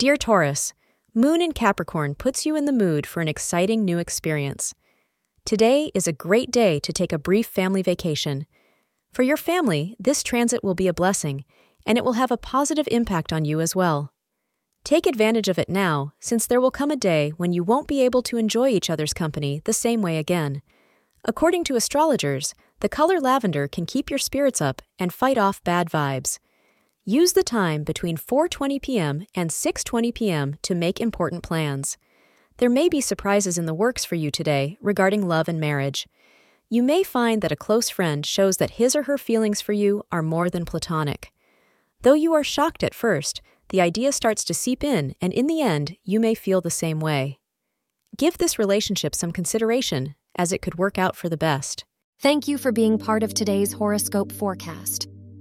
Dear Taurus, Moon in Capricorn puts you in the mood for an exciting new experience. Today is a great day to take a brief family vacation. For your family, this transit will be a blessing, and it will have a positive impact on you as well. Take advantage of it now, since there will come a day when you won't be able to enjoy each other's company the same way again. According to astrologers, the color lavender can keep your spirits up and fight off bad vibes. Use the time between 4:20 p.m. and 6:20 p.m. to make important plans. There may be surprises in the works for you today regarding love and marriage. You may find that a close friend shows that his or her feelings for you are more than platonic. Though you are shocked at first, the idea starts to seep in, and in the end, you may feel the same way. Give this relationship some consideration, as it could work out for the best. Thank you for being part of today's horoscope forecast.